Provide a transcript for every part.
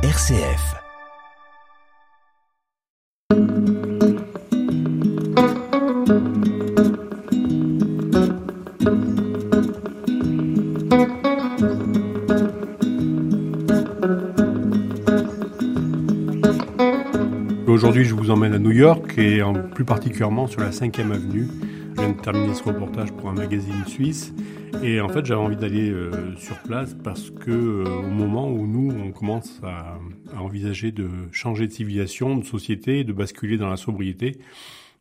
RCF. Aujourd'hui, je vous emmène à New York et plus particulièrement sur la 5e avenue. Je viens de terminer ce reportage pour un magazine suisse et en fait, j'avais envie d'aller euh, sur place parce que euh, au moment où nous, on commence à, envisager de changer de civilisation, de société, de basculer dans la sobriété,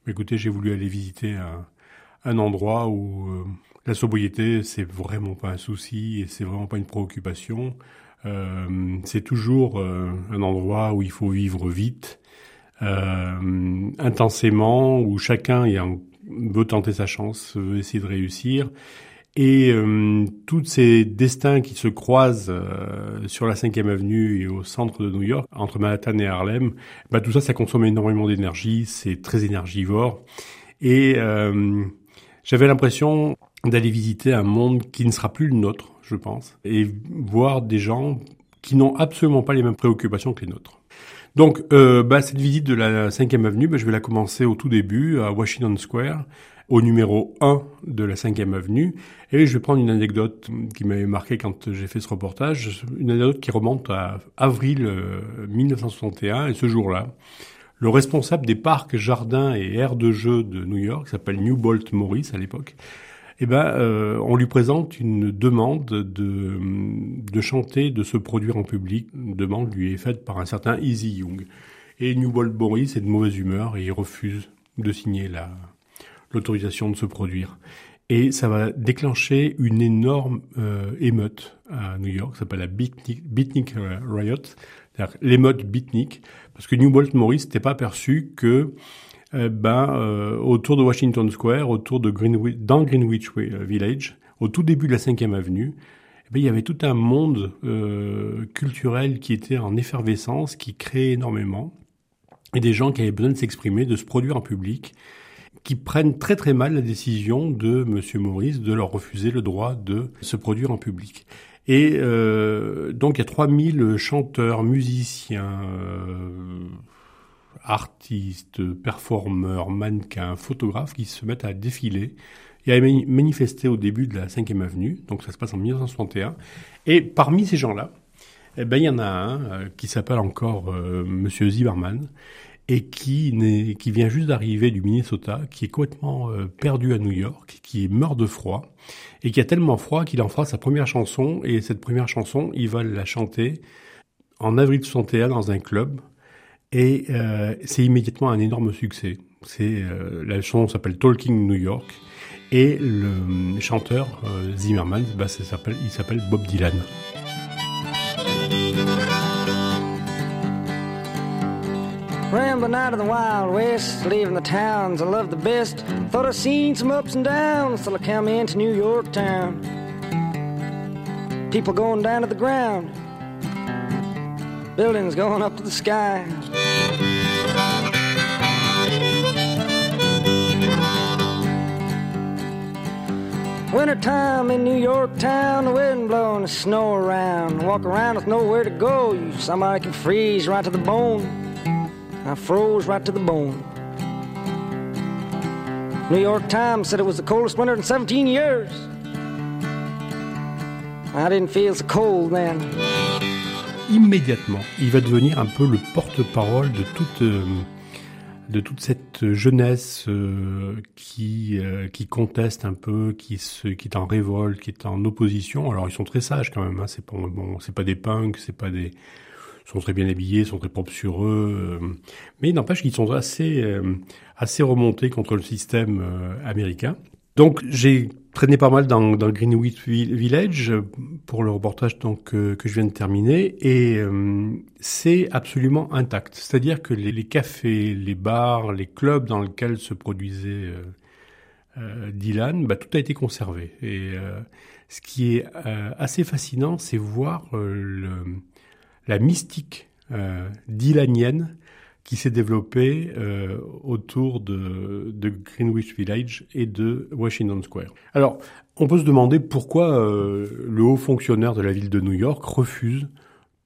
écoutez, j'ai voulu aller visiter un, endroit où euh, la sobriété, c'est vraiment pas un souci et c'est vraiment pas une préoccupation. c'est toujours un endroit où il faut vivre vite, intensément, où chacun veut tenter sa chance, veut essayer de réussir. Et euh, tous ces destins qui se croisent euh, sur la 5e avenue et au centre de New York, entre Manhattan et Harlem, bah, tout ça, ça consomme énormément d'énergie, c'est très énergivore. Et euh, j'avais l'impression d'aller visiter un monde qui ne sera plus le nôtre, je pense, et voir des gens qui n'ont absolument pas les mêmes préoccupations que les nôtres. Donc, euh, bah, cette visite de la 5e avenue, bah, je vais la commencer au tout début, à Washington Square, au numéro 1 de la 5e avenue. Et je vais prendre une anecdote qui m'avait marqué quand j'ai fait ce reportage, une anecdote qui remonte à avril 1961, euh, et ce jour-là, le responsable des parcs, jardins et aires de jeux de New York, qui s'appelle Newbolt Morris à l'époque, eh ben, euh, on lui présente une demande de, de chanter, de se produire en public. Une demande lui est faite par un certain Easy Young. Et Newbolt Morris est de mauvaise humeur et il refuse de signer la, l'autorisation de se produire. Et ça va déclencher une énorme euh, émeute à New York, ça s'appelle la Beatnik, Riot, c'est-à-dire l'émeute beatnik, parce que Newbolt Morris n'était pas aperçu que euh, ben, euh, autour de Washington Square, autour de Greenwich, dans Greenwich Village, au tout début de la 5e avenue, eh ben, il y avait tout un monde culturel qui était en effervescence, qui créait énormément, et des gens qui avaient besoin de s'exprimer, de se produire en public, qui prennent très très mal la décision de Monsieur Maurice de leur refuser le droit de se produire en public. Et euh, donc il y a 3000 chanteurs, musiciens, euh, artistes, performeurs, mannequins, photographes qui se mettent à défiler et à manifester au début de la 5e avenue, donc ça se passe en 1961. Et parmi ces gens-là, eh ben, il y en a un euh, qui s'appelle encore euh, Monsieur Zimmerman et qui, qui vient juste d'arriver du Minnesota, qui est complètement euh, perdu à New York, qui meurt de froid, et qui a tellement froid qu'il en fera sa première chanson, et cette première chanson, il va la chanter en avril 61 dans un club, et euh, c'est immédiatement un énorme succès. C'est euh, la chanson s'appelle Talking New York, et le chanteur Zimmerman, bah, il s'appelle Bob Dylan. Rambling out of the Wild West, leaving the towns I love the best. Thought I'd seen some ups and downs till I come into New York town. People going down to the ground, buildings going up to the sky. Wintertime in New York town, the wind blowing the snow around. Walk around with nowhere to go, you somebody can freeze right to the bone. I froze right to the bone. New York Times said it was the coldest winter in 17 years. I didn't feel so cold then. Immédiatement, il va devenir un peu le porte-parole de toute euh, de toute cette jeunesse euh, qui euh, qui conteste un peu, qui se qui est en révolte, qui est en opposition. Alors ils sont très sages quand même. Hein. C'est pas bon, c'est pas des punks, c'est pas des sont très bien habillés, sont très propres sur eux, euh, mais il n'empêche qu'ils sont assez, euh, assez remontés contre le système euh, américain. Donc j'ai traîné pas mal dans, dans Greenwich Village pour le reportage donc que je viens de terminer et c'est absolument intact. C'est-à-dire que les, les, cafés, les bars, les clubs dans lesquels se produisait Dylan, bah, tout a été conservé. Et ce qui est assez fascinant, c'est voir le la mystique euh, dylanienne qui s'est développée euh, autour de, de, Greenwich Village et de Washington Square. Alors, on peut se demander pourquoi euh, le haut fonctionnaire de la ville de New York refuse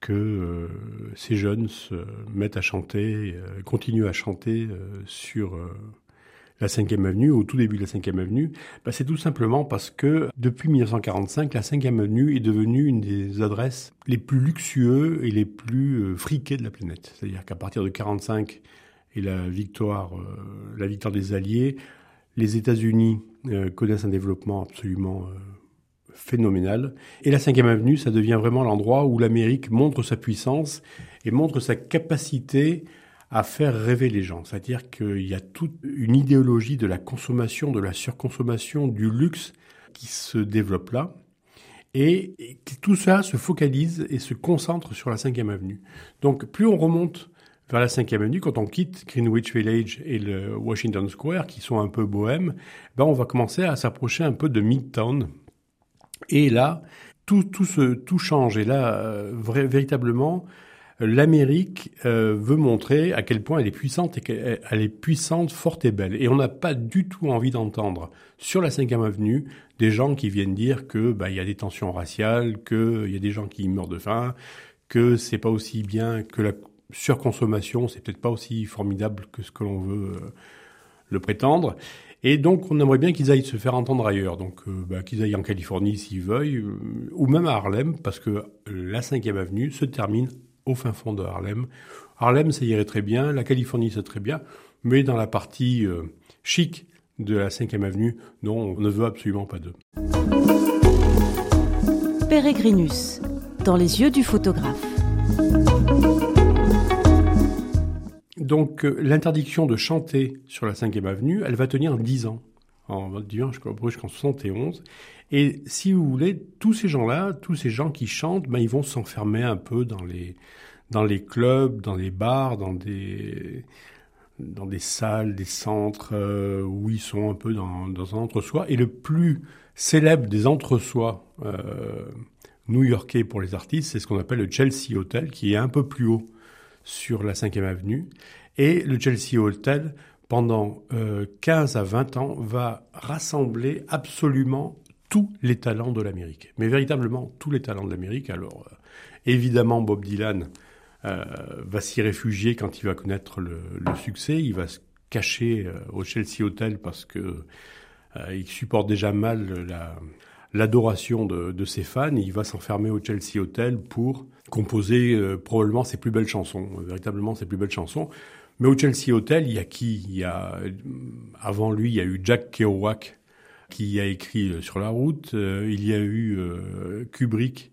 que euh, ces jeunes se mettent à chanter, euh, continuent à chanter euh, sur la 5e avenue, au tout début de la 5e avenue, bah, c'est tout simplement parce que depuis 1945, la 5e avenue est devenue une des adresses les plus luxueux et les plus friquées de la planète. C'est-à-dire qu'à partir de 45 et la victoire, la victoire des Alliés, les États-Unis connaissent un développement absolument phénoménal. Et la 5 avenue, ça devient vraiment l'endroit où l'Amérique montre sa puissance et montre sa capacité à faire rêver les gens. C'est-à-dire qu'il y a toute une idéologie de la consommation, de la surconsommation, du luxe qui se développe là. Et, tout ça se focalise et se concentre sur la 5 avenue. Donc plus on remonte vers la 5 avenue, quand on quitte Greenwich Village et le Washington Square, qui sont un peu bohèmes, ben on va commencer à s'approcher un peu de Midtown, et là, tout, tout, se, tout change. Et là, euh, véritablement, l'Amérique euh, veut montrer à quel point elle est puissante et qu'elle est puissante, forte et belle. Et on n'a pas du tout envie d'entendre sur la 5e avenue des gens qui viennent dire que bah il y a des tensions raciales, qu'il y a des gens qui meurent de faim, que c'est pas aussi bien que la surconsommation, c'est peut-être pas aussi formidable que ce que l'on veut euh, le prétendre. Et donc, on aimerait bien qu'ils aillent se faire entendre ailleurs. Donc, euh, bah, qu'ils aillent en Californie s'ils veulent, ou même à Harlem, parce que la 5e avenue se termine au fin fond de Harlem. Harlem, ça irait très bien, la Californie, c'est très bien, mais dans la partie euh, chic de la 5e avenue, non, on ne veut absolument pas d'eux. Peregrinus, dans les yeux du photographe. Donc euh, l'interdiction de chanter sur la 5e avenue, elle va tenir 10 ans, en jusqu'en 71. Et si vous voulez, tous ces gens-là, tous ces gens qui chantent, ben, ils vont s'enfermer un peu dans les, dans les clubs, dans les bars, dans des, dans des salles, des centres euh, où ils sont un peu dans, dans un entre-soi. Et le plus célèbre des entre-soi euh, new-yorkais pour les artistes, c'est ce qu'on appelle le Chelsea Hotel, qui est un peu plus haut sur la 5e avenue. Et le Chelsea Hotel, pendant 15 euh, à 20 ans, va rassembler absolument tous les talents de l'Amérique. Mais véritablement tous les talents de l'Amérique. Alors, euh, évidemment, Bob Dylan euh, va s'y réfugier quand il va connaître le, succès. Il va se cacher au Chelsea Hotel parce que il supporte déjà mal la, l'adoration de, ses fans. il va s'enfermer au Chelsea Hotel pour composer probablement ses plus belles chansons, véritablement ses plus belles chansons. Mais au Chelsea Hotel, il y a qui? Il y a avant lui, il y a eu Jack Kerouac qui a écrit euh, sur la route. Euh, il y a eu euh, Kubrick.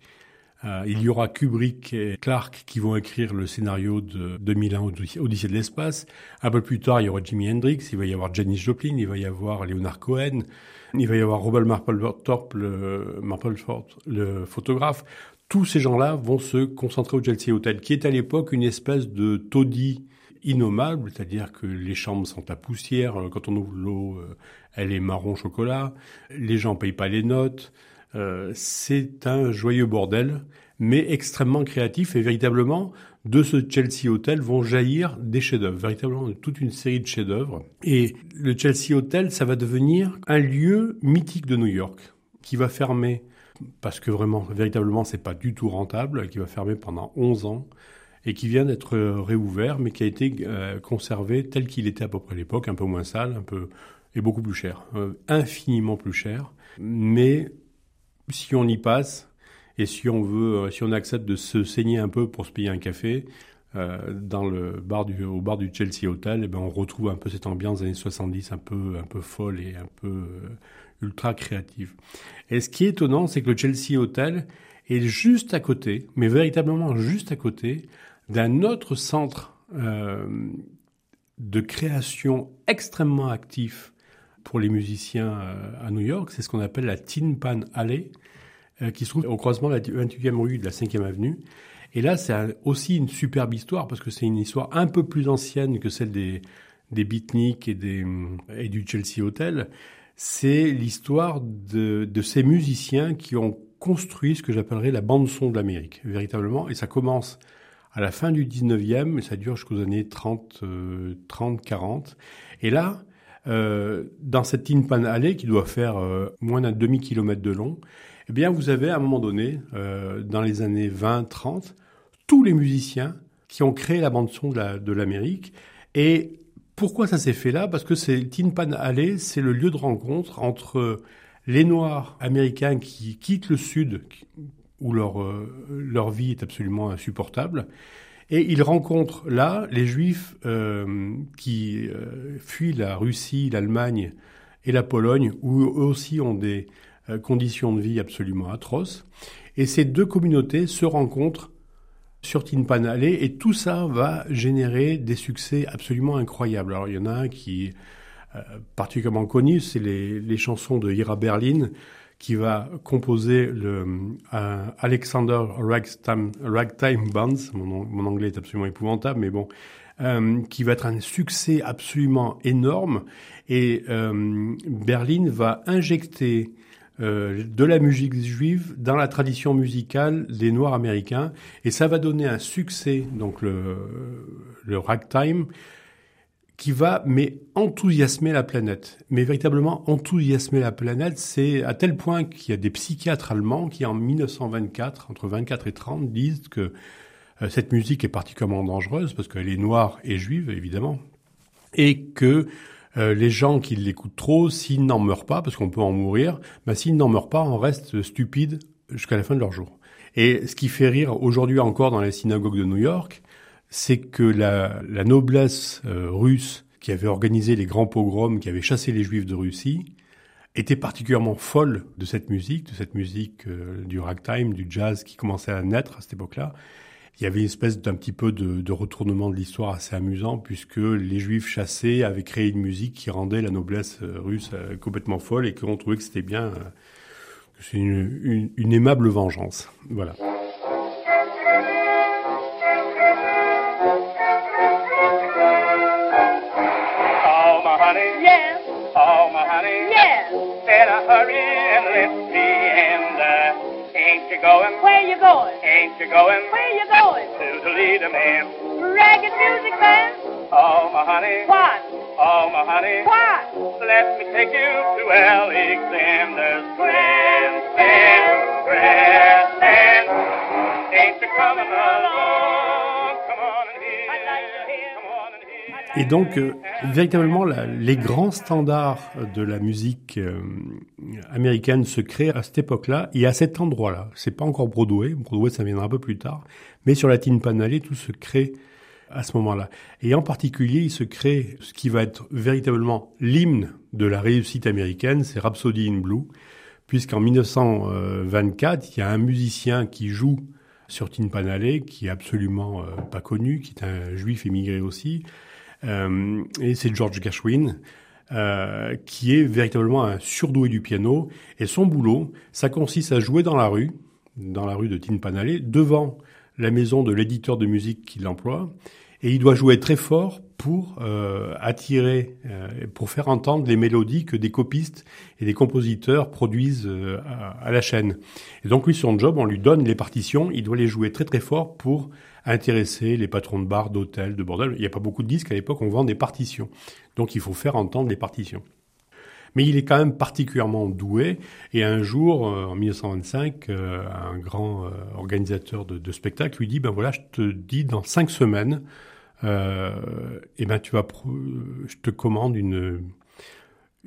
il y aura Kubrick et Clark qui vont écrire le scénario de 2001 Odyssée de l'espace. Un peu plus tard, il y aura Jimi Hendrix, il va y avoir Janis Joplin, il va y avoir Leonard Cohen, il va y avoir Robert Mapplethorpe, le, le photographe. Tous ces gens-là vont se concentrer au Chelsea Hotel, qui est à l'époque une espèce de taudis innommable, c'est-à-dire que les chambres sont à poussière, euh, quand on ouvre l'eau, euh, elle est marron chocolat, les gens payent pas les notes, euh, c'est un joyeux bordel, mais extrêmement créatif et véritablement de ce Chelsea Hotel vont jaillir des chefs-d'œuvre, véritablement toute une série de chefs-d'œuvre. Et le Chelsea Hotel, ça va devenir un lieu mythique de New York qui va fermer parce que vraiment, véritablement, c'est pas du tout rentable, qui va fermer pendant 11 ans et qui vient d'être euh, réouvert, mais qui a été euh, conservé tel qu'il était à peu près à l'époque, un peu moins sale, un peu et beaucoup plus cher, euh, infiniment plus cher. Mais si on y passe et si on veut, si on accepte de se saigner un peu pour se payer un café dans le bar du, au bar du Chelsea Hotel, eh ben on retrouve un peu cette ambiance des années 70, un peu, un peu folle et un peu ultra créative. Et ce qui est étonnant, c'est que le Chelsea Hotel est juste à côté, mais véritablement juste à côté, d'un autre centre euh, de création extrêmement actif pour les musiciens euh, à New York. C'est ce qu'on appelle la Tin Pan Alley, euh, qui se trouve au croisement de la 28e rue de la 5e avenue. Et là, c'est aussi une superbe histoire parce que c'est une histoire un peu plus ancienne que celle des, des beatniks et, des, et du Chelsea Hotel. C'est l'histoire de, de ces musiciens qui ont construit ce que j'appellerais la bande-son de l'Amérique, véritablement. Et ça commence à la fin du 19e, et ça dure jusqu'aux années 30, 30 40. Et là, euh, dans cette Tin Pan Alley, qui doit faire euh, moins d'un demi-kilomètre de long, eh bien, vous avez à un moment donné, euh, dans les années 20, 30, tous les musiciens qui ont créé la bande son de l'Amérique. et pourquoi ça s'est fait là? Parce que c'est Tin Pan Alley, c'est le lieu de rencontre entre les Noirs américains qui quittent le Sud, où leur, euh, leur vie est absolument insupportable, et ils rencontrent là les Juifs euh, qui euh, fuient la Russie, l'Allemagne et la Pologne, où eux aussi ont des conditions de vie absolument atroces. Et ces deux communautés se rencontrent sur Tinpanalé et tout ça va générer des succès absolument incroyables. Alors il y en a un qui particulièrement connu, c'est les, les, chansons de Ira Berlin qui va composer le euh, Alexander Ragtime, Ragtime Bands. Mon, mon, anglais est absolument épouvantable, mais bon, euh, qui va être un succès absolument énorme. Et euh, Berlin va injecter euh, de la musique juive dans la tradition musicale des Noirs américains, et ça va donner un succès, donc le, le ragtime, qui va mais enthousiasmer la planète. Mais véritablement enthousiasmer la planète, c'est à tel point qu'il y a des psychiatres allemands qui en 1924, entre 24 et 30, disent que euh, cette musique est particulièrement dangereuse parce qu'elle est noire et juive évidemment, et que euh, les gens qui l'écoutent trop, s'ils n'en meurent pas, parce qu'on peut en mourir, ben, s'ils n'en meurent pas, on reste stupide jusqu'à la fin de leur jour. Et ce qui fait rire aujourd'hui encore dans les synagogues de New York, c'est que la, la noblesse euh, russe qui avait organisé les grands pogroms, qui avait chassé les juifs de Russie, était particulièrement folle de cette musique, de cette musique euh, du ragtime, du jazz qui commençait à naître à cette époque-là. Il y avait une espèce d'un petit peu de, de retournement de l'histoire assez amusant puisque les juifs chassés avaient créé une musique qui rendait la noblesse euh, russe complètement folle et qu'on trouvait que c'était bien, que c'est une, une, une aimable vengeance. Voilà. Hurry and let's be and uh, ain't you going? Where you going? Ain't you going? Where you going? To the leader man. Ragged music band. Oh my honey. What? Oh my honey. What? Let me take you to Alexander's grandstand. Grandstand. Ain't you coming along? Et donc, euh, véritablement, la, les grands standards de la musique euh, américaine se créent à cette époque-là et à cet endroit-là. C'est pas encore Broadway. Broadway, ça viendra un peu plus tard. Mais sur la Tin Pan Alley, tout se crée à ce moment-là. Et en particulier, il se crée ce qui va être véritablement l'hymne de la réussite américaine, c'est Rhapsody in Blue, puisqu'en 1924, il y a un musicien qui joue sur Tin Pan Alley, qui est absolument euh, pas connu, qui est un juif émigré aussi, et c'est George Gershwin. Euh, qui est véritablement un surdoué du piano. Et son boulot, ça consiste à jouer dans la rue, dans la rue de Tin Pan Alley, devant la maison de l'éditeur de musique qui l'emploie. Et il doit jouer très fort pour euh, attirer, euh, pour faire entendre les mélodies que des copistes et des compositeurs produisent euh, à, à, la chaîne. Et donc lui, son job, on lui donne les partitions, il doit les jouer très très fort pour intéresser les patrons de bars, d'hôtels, de bordel. Il n'y a pas beaucoup de disques à l'époque, on vend des partitions. Donc il faut faire entendre les partitions. Mais il est quand même particulièrement doué. Et un jour, euh, en 1925, euh, un grand euh, organisateur de, de, spectacle lui dit, ben voilà, je te dis dans cinq semaines, et ben tu vas, je te commande une,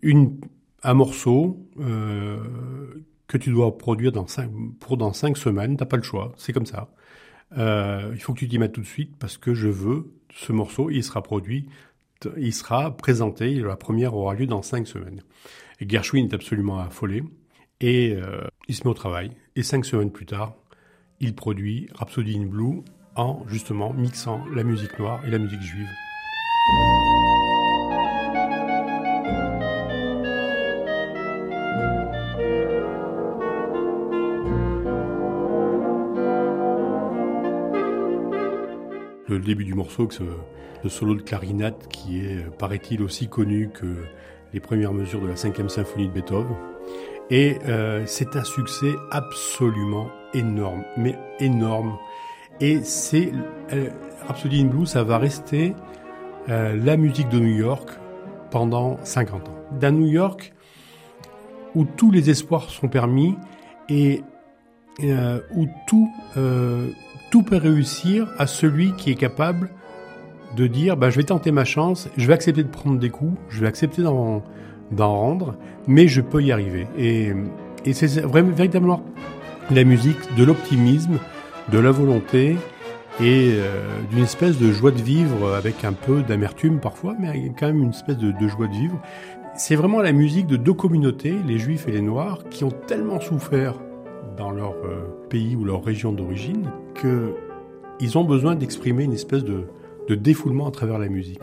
une un morceau que tu dois produire dans cinq, pour dans cinq semaines. T'as pas le choix, c'est comme ça. Euh, il faut que tu t'y mettes tout de suite parce que je veux ce morceau. Il sera produit, il sera présenté. La première aura lieu dans cinq semaines. Et Gershwin est absolument affolé et euh, il se met au travail. Et cinq semaines plus tard, il produit Rhapsody in Blue en justement mixant la musique noire et la musique juive. le début du morceau, ce, ce, solo de clarinette qui est, paraît-il, aussi connu que les premières mesures de la cinquième symphonie de Beethoven. Et euh, c'est un succès absolument énorme, mais énorme. Et c'est euh, Rhapsody in Blue, ça va rester euh, la musique de New York pendant 50 ans. D'un New York où tous les espoirs sont permis et euh, où tout, tout peut réussir à celui qui est capable de dire bah, je vais tenter ma chance, je vais accepter de prendre des coups, je vais accepter d'en, rendre, mais je peux y arriver. Et, et c'est véritablement la musique de l'optimisme, de la volonté et euh, d'une espèce de joie de vivre avec un peu d'amertume parfois, mais quand même une espèce de, joie de vivre. C'est vraiment la musique de deux communautés, les juifs et les noirs, qui ont tellement souffert dans leur euh, pays ou leur région d'origine que ils ont besoin d'exprimer une espèce de, de défoulement à travers la musique.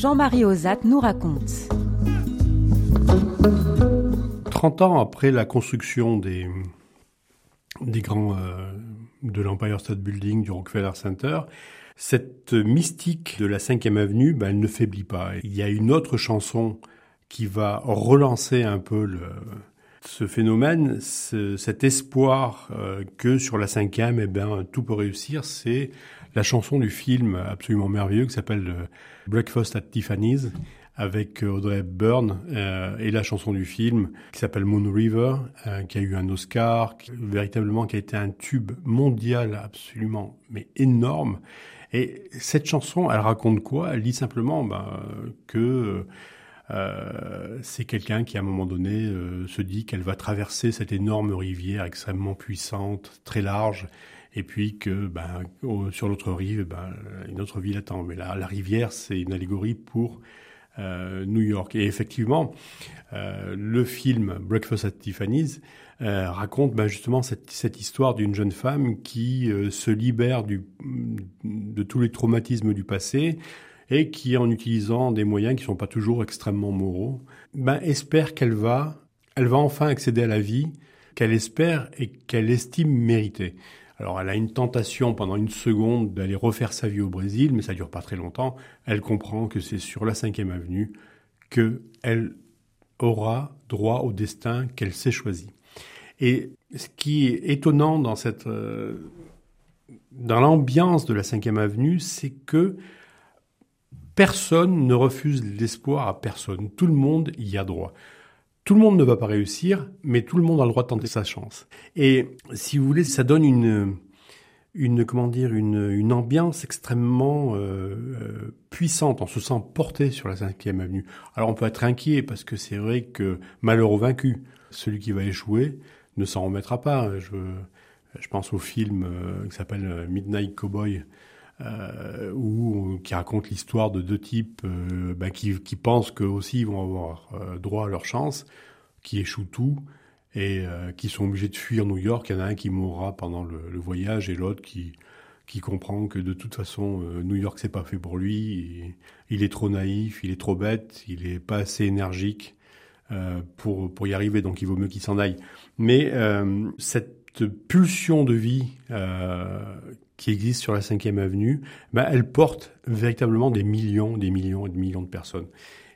Jean-Marie Ozat nous raconte. 30 ans après la construction des, grands euh, de l'Empire State Building, du Rockefeller Center, cette mystique de la 5e avenue, ben, elle ne faiblit pas. Il y a une autre chanson qui va relancer un peu le, ce phénomène, ce, cet espoir euh, que sur la 5e, eh ben, tout peut réussir, c'est la chanson du film absolument merveilleux qui s'appelle euh, Breakfast at Tiffany's avec euh, Audrey Hepburn euh, et la chanson du film qui s'appelle Moon River, qui a eu un Oscar, qui, véritablement qui a été un tube mondial absolument mais énorme. Et cette chanson, elle raconte quoi? Elle dit simplement ben, que c'est quelqu'un qui à un moment donné se dit qu'elle va traverser cette énorme rivière extrêmement puissante, très large, et puis que ben, sur l'autre rive, ben, une autre ville attend. Mais là, la rivière, c'est une allégorie pour euh, New York. Et effectivement, euh, le film Breakfast at Tiffany's euh, raconte ben, justement cette, cette histoire d'une jeune femme qui se libère du, de tous les traumatismes du passé et qui, en utilisant des moyens qui ne sont pas toujours extrêmement moraux, ben, espère qu'elle va, elle va enfin accéder à la vie qu'elle espère et qu'elle estime méritée. Alors elle a une tentation pendant une seconde d'aller refaire sa vie au Brésil, mais ça dure pas très longtemps. Elle comprend que c'est sur la 5e avenue que elle aura droit au destin qu'elle s'est choisi. Et ce qui est étonnant dans cette euh, dans l'ambiance de la 5e avenue, c'est que personne ne refuse l'espoir à personne. Tout le monde y a droit. Tout le monde ne va pas réussir, mais tout le monde a le droit de tenter sa chance. Et si vous voulez, ça donne une, une comment dire, une, une ambiance extrêmement euh, euh, puissante. On se sent porté sur la 5e avenue. Alors on peut être inquiet parce que c'est vrai que malheur au vaincu, celui qui va échouer ne s'en remettra pas. Je, je pense au film euh, qui s'appelle Midnight Cowboy. Euh, ou qui raconte l'histoire de deux types euh, bah, qui, qui, pensent qu'eux aussi vont avoir euh, droit à leur chance, qui échouent tout et euh, qui sont obligés de fuir New York. Il y en a un qui mourra pendant le, le voyage et l'autre qui, qui comprend que de toute façon euh, New York c'est pas fait pour lui. Il est trop naïf, il est trop bête, il est pas assez énergique euh, pour pour y arriver. Donc il vaut mieux qu'il s'en aille. Mais cette pulsion de vie qui existe sur la 5e avenue, ben, elle porte véritablement des millions, des millions et des millions de personnes.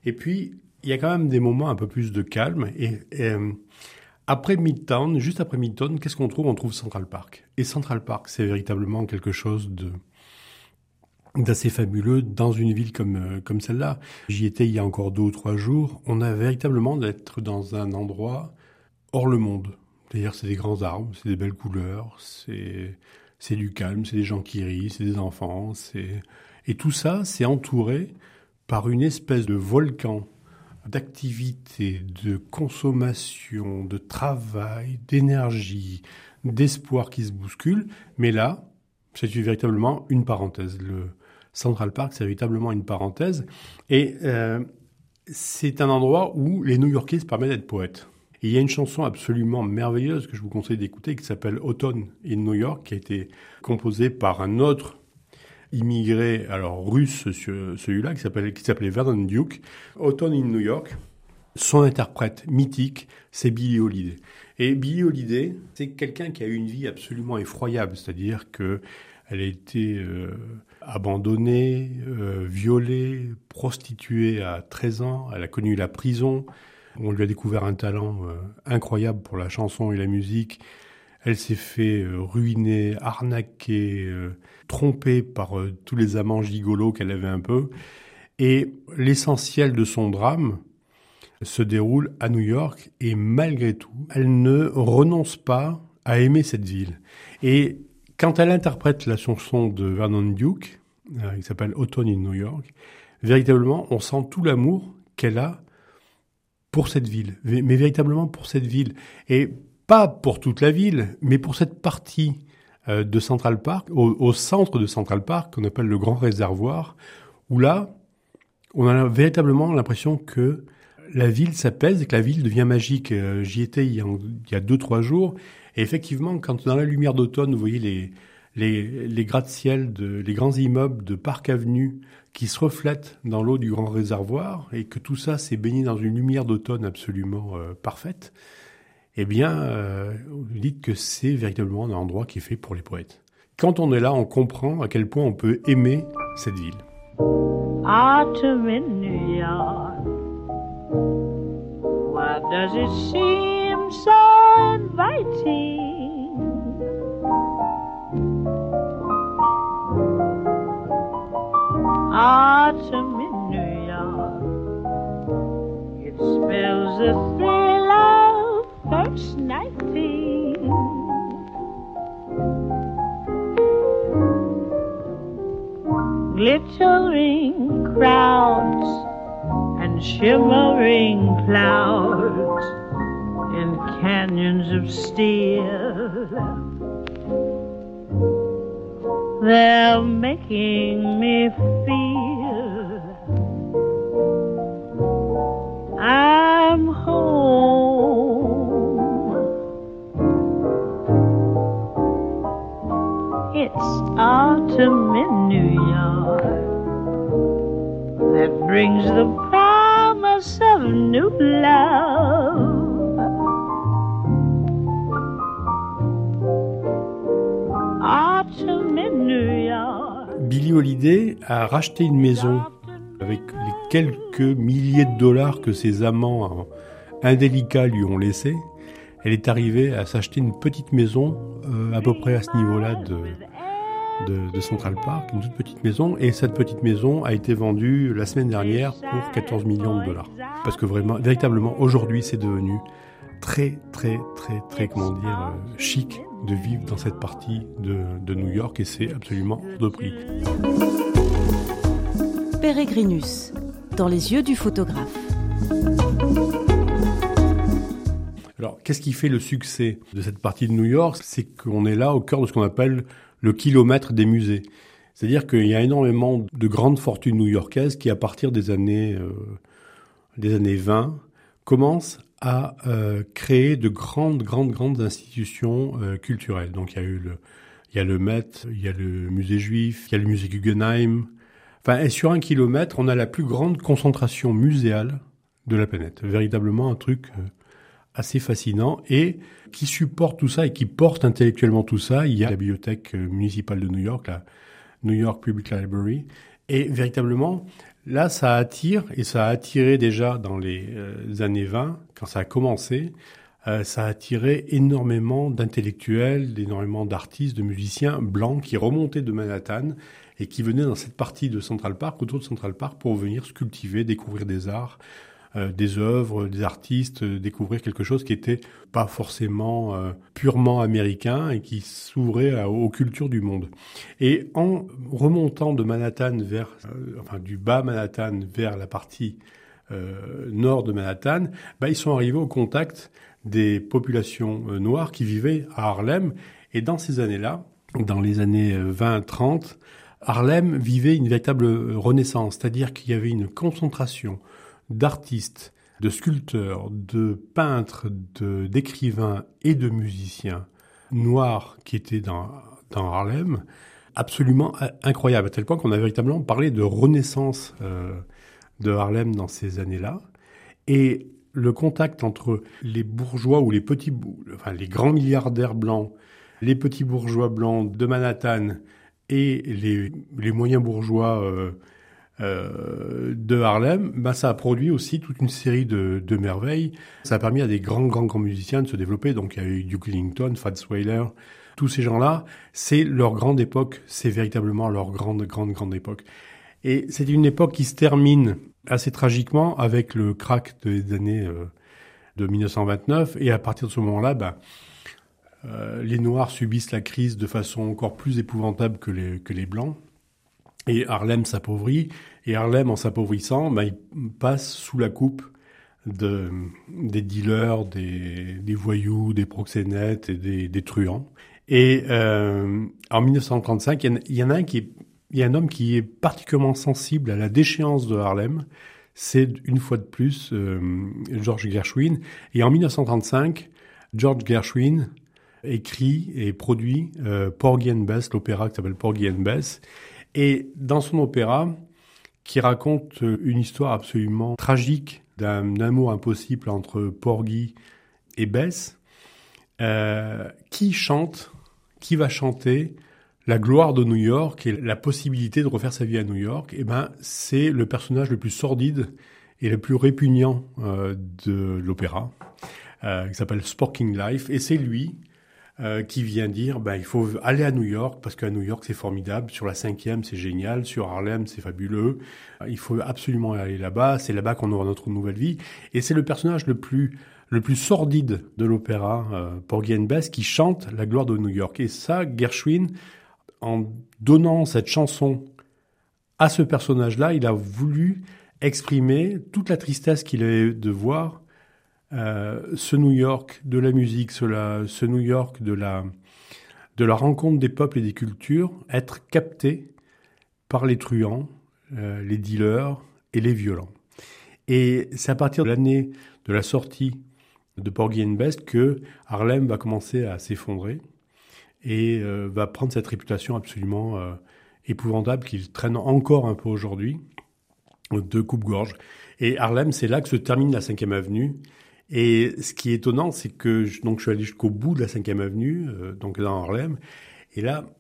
Et puis, il y a quand même des moments un peu plus de calme. Et, euh, après Midtown, juste après Midtown, qu'est-ce qu'on trouve? On trouve Central Park. Et Central Park, c'est véritablement quelque chose de d'assez fabuleux dans une ville comme euh, comme celle-là. J'y étais il y a encore deux ou trois jours. On a véritablement d'être dans un endroit hors le monde. D'ailleurs, c'est des grands arbres, c'est des belles couleurs, c'est c'est du calme, c'est des gens qui rient, c'est des enfants, c'est et tout ça, c'est entouré par une espèce de volcan d'activité, de consommation, de travail, d'énergie, d'espoir qui se bouscule. Mais là, c'est véritablement une parenthèse. Le Central Park, c'est véritablement une parenthèse. Et euh, c'est un endroit où les New-Yorkais se permettent d'être poètes. Il y a une chanson absolument merveilleuse que je vous conseille d'écouter qui s'appelle Autumn in New York, qui a été composée par un autre immigré, alors russe celui-là, qui s'appelait, Vernon Duke. Autumn in New York. Son interprète mythique, c'est Billie Holiday. Et Billie Holiday, c'est quelqu'un qui a eu une vie absolument effroyable, c'est-à-dire que elle a été euh, abandonnée, euh, violée, prostituée à 13 ans, elle a connu la prison, on lui a découvert un talent euh, incroyable pour la chanson et la musique, elle s'est fait ruiner, arnaquer, tromper par tous les amants gigolos qu'elle avait un peu, et l'essentiel de son drame, se déroule à New York et malgré tout, elle ne renonce pas à aimer cette ville. Et quand elle interprète la chanson de Vernon Duke, euh, qui s'appelle Autumn in New York, véritablement, on sent tout l'amour qu'elle a pour cette ville, mais véritablement pour cette ville. Et pas pour toute la ville, mais pour cette partie euh, de Central Park, au, centre de Central Park, qu'on appelle le Grand Réservoir, où là, on a véritablement l'impression que la ville s'apaise et que la ville devient magique. Euh, j'y étais il y a deux, trois jours. Et effectivement, quand dans la lumière d'automne, vous voyez les, les, gratte-ciel, les grands immeubles de Parc Avenue qui se reflètent dans l'eau du grand réservoir et que tout ça s'est baigné dans une lumière d'automne absolument euh, parfaite, eh bien, euh, vous dites que c'est véritablement un endroit qui est fait pour les poètes. Quand on est là, on comprend à quel point on peut aimer cette ville. New York. Why does it seem so inviting? Autumn in New York, it spells the thrill of first nighting. Glittering crowds and shimmering clouds in canyons of steel. They're making me feel I'm home. It's autumn in New York that brings the Billy Holiday a racheté une maison avec les quelques milliers de dollars que ses amants indélicats lui ont laissés. Elle est arrivée à s'acheter une petite maison euh, à peu près à ce niveau-là de, de, Central Park, une toute petite maison, et cette petite maison a été vendue la semaine dernière pour 14 millions de dollars. Parce que vraiment, véritablement, aujourd'hui, c'est devenu très, très, très, très, comment dire, euh, chic de vivre dans cette partie de, de New York, et c'est absolument de prix. Peregrinus, dans les yeux du photographe. Alors, qu'est-ce qui fait le succès de cette partie de New York? C'est qu'on est là au cœur de ce qu'on appelle le kilomètre des musées. C'est-à-dire qu'il y a énormément de grandes fortunes new-yorkaises qui, à partir des années, euh, des années 20, commencent à euh, créer de grandes, grandes, grandes institutions euh, culturelles. Donc il y a eu le, il y a le Met, il y a le musée juif, il y a le musée Guggenheim. Enfin, et sur un kilomètre, on a la plus grande concentration muséale de la planète. Véritablement un truc assez fascinant et qui supporte tout ça et qui porte intellectuellement tout ça. Il y a la bibliothèque euh, municipale de New York, la New York Public Library. Et véritablement, là, ça attire, et ça a attiré déjà dans les euh, années 20, quand ça a commencé, euh, ça a attiré énormément d'intellectuels, énormément d'artistes, de musiciens blancs qui remontaient de Manhattan et qui venaient dans cette partie de Central Park, autour de Central Park, pour venir se cultiver, découvrir des arts, euh, des œuvres, des artistes, euh, découvrir quelque chose qui était pas forcément euh, purement américain et qui s'ouvrait aux cultures du monde. Et en remontant de Manhattan vers, enfin du bas Manhattan vers la partie nord de Manhattan, bah, ils sont arrivés au contact des populations noires qui vivaient à Harlem. Et dans ces années-là, dans les années 20-30, Harlem vivait une véritable renaissance, c'est-à-dire qu'il y avait une concentration d'artistes, de sculpteurs, de peintres, de, d'écrivains et de musiciens noirs qui étaient dans, dans Harlem, absolument incroyable, à tel point qu'on a véritablement parlé de renaissance euh, de Harlem dans ces années-là. Et le contact entre les bourgeois ou les petits, enfin les grands milliardaires blancs, les petits bourgeois blancs de Manhattan et les, les moyens bourgeois euh, euh, de Harlem, bah, ça a produit aussi toute une série de, de, merveilles. Ça a permis à des grands, grands, grands musiciens de se développer. Donc il y a eu Duke Ellington, Fats Waller, tous ces gens-là. C'est leur grande époque. C'est véritablement leur grande, grande, grande époque. Et c'est une époque qui se termine assez tragiquement avec le crack des années euh, de 1929. Et à partir de ce moment-là, bah, euh, les Noirs subissent la crise de façon encore plus épouvantable que les, que les Blancs. Et Harlem s'appauvrit. Et Harlem, en s'appauvrissant, bah, il passe sous la coupe de, des dealers, des, des voyous, des proxénètes et des, des truands. Et euh, en 1935, il y, en a un qui est y a un homme qui est particulièrement sensible à la déchéance de Harlem. C'est une fois de plus euh, George Gershwin. Et en 1935, George Gershwin écrit et produit euh, Porgy and Bess, l'opéra qui s'appelle Porgy and Bess. Et dans son opéra, qui raconte une histoire absolument tragique d'un amour impossible entre Porgy et Bess, euh, qui chante, qui va chanter la gloire de New York et la possibilité de refaire sa vie à New York, eh ben, c'est le personnage le plus sordide et le plus répugnant euh, de l'opéra, euh, qui s'appelle Sporking Life, et c'est lui euh, qui vient dire, ben, il faut aller à New York parce qu'à New York c'est formidable, sur la cinquième c'est génial, sur Harlem c'est fabuleux, il faut absolument aller là-bas, c'est là-bas qu'on aura notre nouvelle vie, et c'est le personnage le plus le plus sordide de l'opéra, euh, Bess, qui chante la gloire de New York. Et ça, Gershwin en donnant cette chanson à ce personnage-là, il a voulu exprimer toute la tristesse qu'il avait de voir euh, ce New York de la musique, ce, New York de la, rencontre des peuples et des cultures être capté par les truands, euh, les dealers et les violents. Et c'est à partir de l'année de la sortie de Porgy and Best que Harlem va commencer à s'effondrer et euh, va prendre cette réputation absolument épouvantable qu'il traîne encore un peu aujourd'hui de coupe-gorge. Et Harlem, c'est là que se termine la 5e avenue. Et ce qui est étonnant, c'est que je, donc je suis allé jusqu'au bout de la 5e avenue, euh, donc dans Harlem. Et là,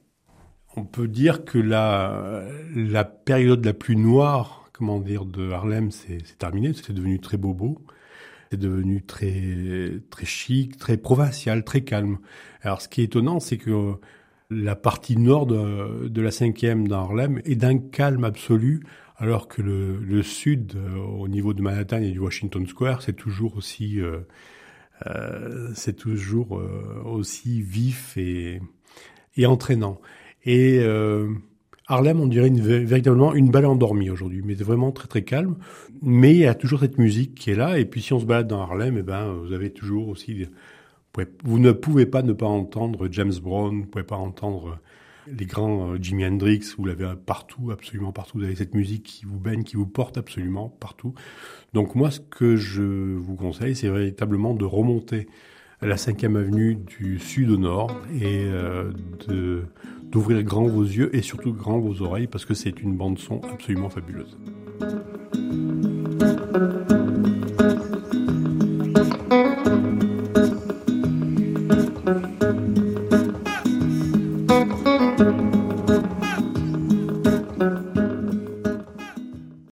on peut dire que la, période la plus noire, comment dire, de Harlem, c'est terminé. C'est devenu très bobo c'est devenu très très chic, très provincial, très calme. Alors ce qui est étonnant, c'est que la partie nord de, de la cinquième d'Harlem est d'un calme absolu, alors que le, sud, euh, au niveau de Manhattan et du Washington Square, c'est toujours aussi euh, euh, c'est toujours aussi vif et, et entraînant. Et Harlem, on dirait véritablement une balle endormie aujourd'hui, mais vraiment très très calme. Mais il y a toujours cette musique qui est là. Et puis si on se balade dans Harlem, eh ben vous avez toujours aussi, vous ne pouvez pas ne pas entendre James Brown, vous pouvez pas entendre les grands euh, Jimi Hendrix. Vous l'avez partout, absolument partout. Vous avez cette musique qui vous baigne, qui vous porte absolument partout. Donc moi, ce que je vous conseille, c'est véritablement de remonter la 5e avenue du sud au nord et euh, d'ouvrir grand vos yeux et surtout grand vos oreilles parce que c'est une bande son absolument fabuleuse.